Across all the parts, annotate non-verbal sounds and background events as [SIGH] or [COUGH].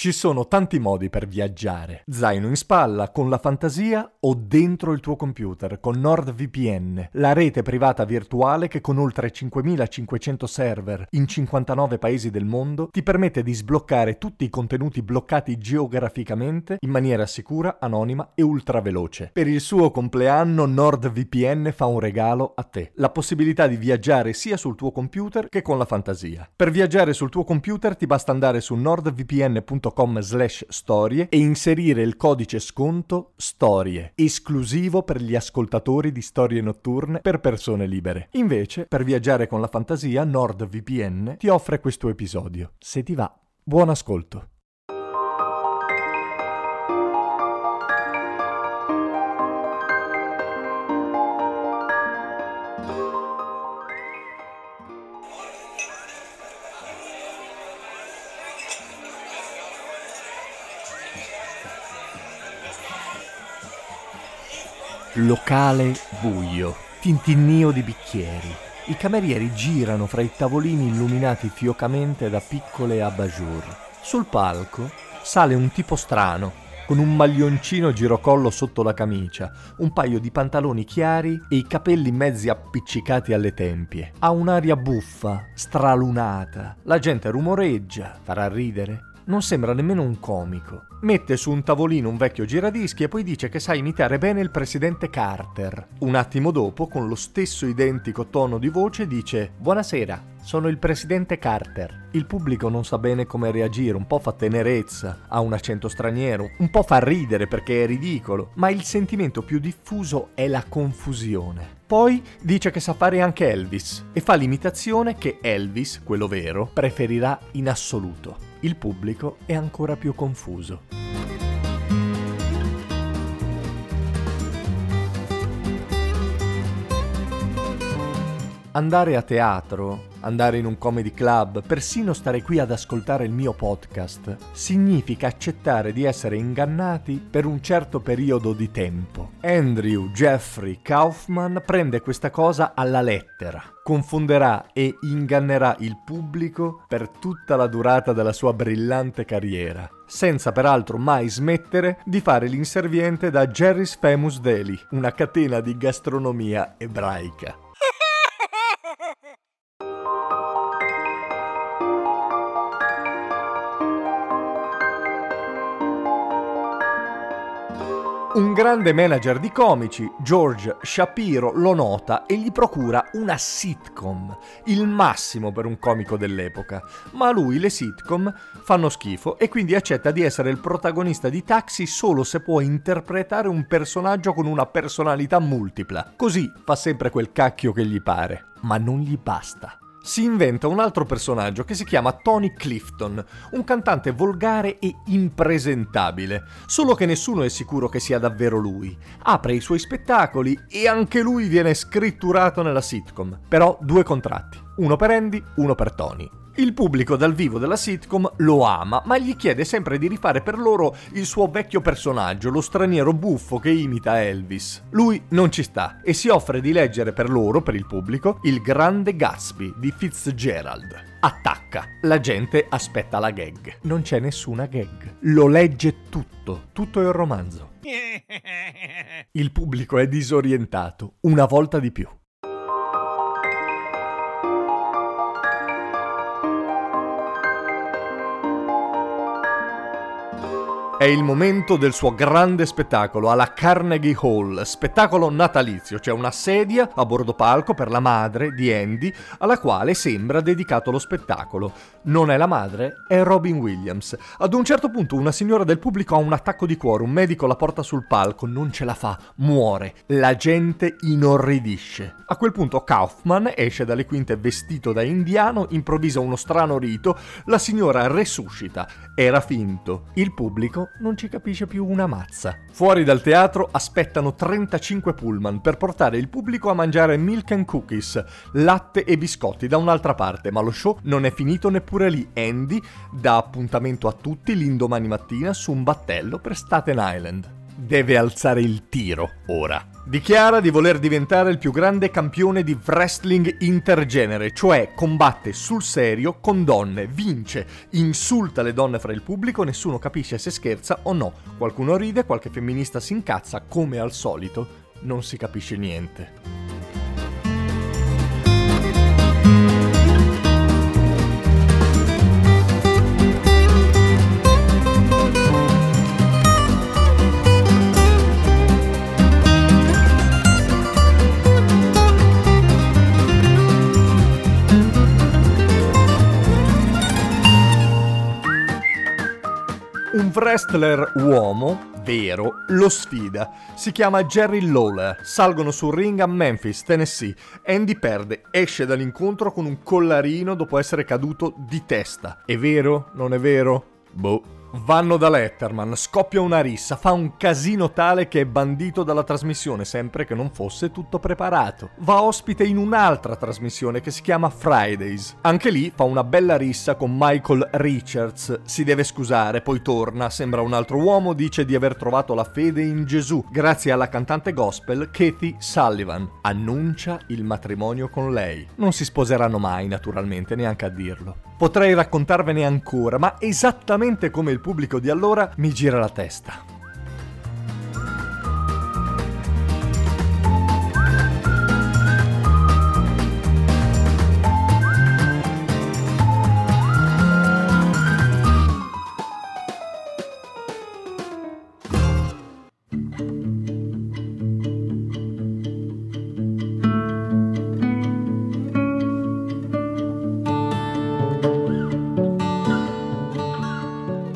Ci sono tanti modi per viaggiare. Zaino in spalla, con la fantasia o dentro il tuo computer con NordVPN, la rete privata virtuale che con oltre 5500 server in 59 paesi del mondo ti permette di sbloccare tutti i contenuti bloccati geograficamente in maniera sicura, anonima e ultraveloce. Per il suo compleanno NordVPN fa un regalo a te, la possibilità di viaggiare sia sul tuo computer che con la fantasia. Per viaggiare sul tuo computer ti basta andare su nordvpn.com patreon.com slash storie e inserire il codice sconto storie, esclusivo per gli ascoltatori di storie notturne per persone libere. Invece, per viaggiare con la fantasia, NordVPN ti offre questo episodio. Se ti va, buon ascolto. Locale buio, tintinnio di bicchieri. I camerieri girano fra i tavolini illuminati fiocamente da piccole abajour. Sul palco sale un tipo strano, con un maglioncino girocollo sotto la camicia, un paio di pantaloni chiari e i capelli mezzi appiccicati alle tempie. Ha un'aria buffa, stralunata. La gente rumoreggia, farà ridere non sembra nemmeno un comico. Mette su un tavolino un vecchio giradischi e poi dice che sa imitare bene il presidente Carter. Un attimo dopo, con lo stesso identico tono di voce, dice Buonasera, sono il presidente Carter. Il pubblico non sa bene come reagire, un po' fa tenerezza, ha un accento straniero, un po' fa ridere perché è ridicolo, ma il sentimento più diffuso è la confusione. Poi dice che sa fare anche Elvis e fa l'imitazione che Elvis, quello vero, preferirà in assoluto il pubblico è ancora più confuso. Andare a teatro andare in un comedy club, persino stare qui ad ascoltare il mio podcast, significa accettare di essere ingannati per un certo periodo di tempo. Andrew Jeffrey Kaufman prende questa cosa alla lettera, confonderà e ingannerà il pubblico per tutta la durata della sua brillante carriera, senza peraltro mai smettere di fare l'inserviente da Jerry's Famous Deli, una catena di gastronomia ebraica. Un grande manager di comici, George Shapiro, lo nota e gli procura una sitcom, il massimo per un comico dell'epoca. Ma a lui le sitcom fanno schifo e quindi accetta di essere il protagonista di Taxi solo se può interpretare un personaggio con una personalità multipla. Così fa sempre quel cacchio che gli pare. Ma non gli basta si inventa un altro personaggio che si chiama Tony Clifton, un cantante volgare e impresentabile, solo che nessuno è sicuro che sia davvero lui. Apre i suoi spettacoli e anche lui viene scritturato nella sitcom, però due contratti, uno per Andy, uno per Tony. Il pubblico dal vivo della sitcom lo ama, ma gli chiede sempre di rifare per loro il suo vecchio personaggio, lo straniero buffo che imita Elvis. Lui non ci sta e si offre di leggere per loro, per il pubblico, Il Grande Gatsby di Fitzgerald. Attacca. La gente aspetta la gag. Non c'è nessuna gag. Lo legge tutto. Tutto un romanzo. [LAUGHS] Il pubblico è disorientato, una volta di più. È il momento del suo grande spettacolo alla Carnegie Hall, spettacolo natalizio, c'è una sedia a bordo palco per la madre di Andy, alla quale sembra dedicato lo spettacolo. Non è la madre, è Robin Williams. Ad un certo punto una signora del pubblico ha un attacco di cuore, un medico la porta sul palco, non ce la fa, muore. La gente inorridisce. A quel punto Kaufman esce dalle quinte vestito da indiano, improvvisa uno strano rito, la signora resuscita. Era finto. Il pubblico non ci capisce più una mazza. Fuori dal teatro aspettano 35 pullman per portare il pubblico a mangiare milk and cookies, latte e biscotti da un'altra parte, ma lo show non è finito neppure lì. Andy dà appuntamento a tutti l'indomani mattina su un battello per Staten Island. Deve alzare il tiro ora. Dichiara di voler diventare il più grande campione di wrestling intergenere, cioè combatte sul serio con donne, vince, insulta le donne fra il pubblico, nessuno capisce se scherza o no. Qualcuno ride, qualche femminista si incazza, come al solito, non si capisce niente. Un wrestler uomo, vero, lo sfida. Si chiama Jerry Lawler. Salgono sul ring a Memphis, Tennessee. Andy perde, esce dall'incontro con un collarino dopo essere caduto di testa. È vero? Non è vero? Boh. Vanno da Letterman, scoppia una rissa, fa un casino tale che è bandito dalla trasmissione, sempre che non fosse tutto preparato. Va ospite in un'altra trasmissione che si chiama Fridays. Anche lì fa una bella rissa con Michael Richards, si deve scusare, poi torna, sembra un altro uomo, dice di aver trovato la fede in Gesù, grazie alla cantante gospel Kathy Sullivan. Annuncia il matrimonio con lei. Non si sposeranno mai, naturalmente, neanche a dirlo. Potrei raccontarvene ancora, ma esattamente come il pubblico di allora mi gira la testa.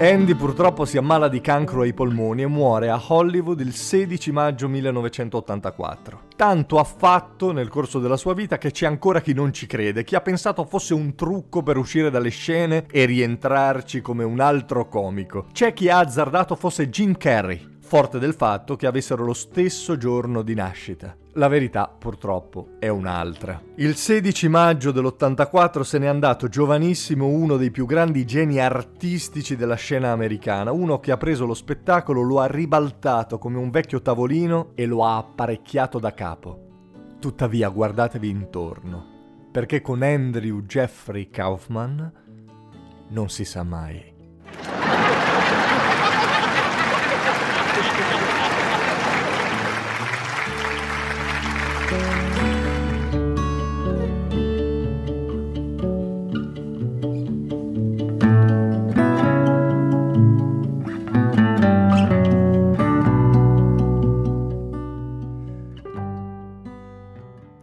Andy purtroppo si ammala di cancro ai polmoni e muore a Hollywood il 16 maggio 1984. Tanto ha fatto nel corso della sua vita che c'è ancora chi non ci crede, chi ha pensato fosse un trucco per uscire dalle scene e rientrarci come un altro comico. C'è chi ha azzardato fosse Jim Carrey, forte del fatto che avessero lo stesso giorno di nascita. La verità, purtroppo, è un'altra. Il 16 maggio dell'84 se n'è andato giovanissimo uno dei più grandi geni artistici della scena americana, uno che ha preso lo spettacolo, lo ha ribaltato come un vecchio tavolino e lo ha apparecchiato da capo. Tuttavia, guardatevi intorno, perché con Andrew Jeffrey Kaufman non si sa mai.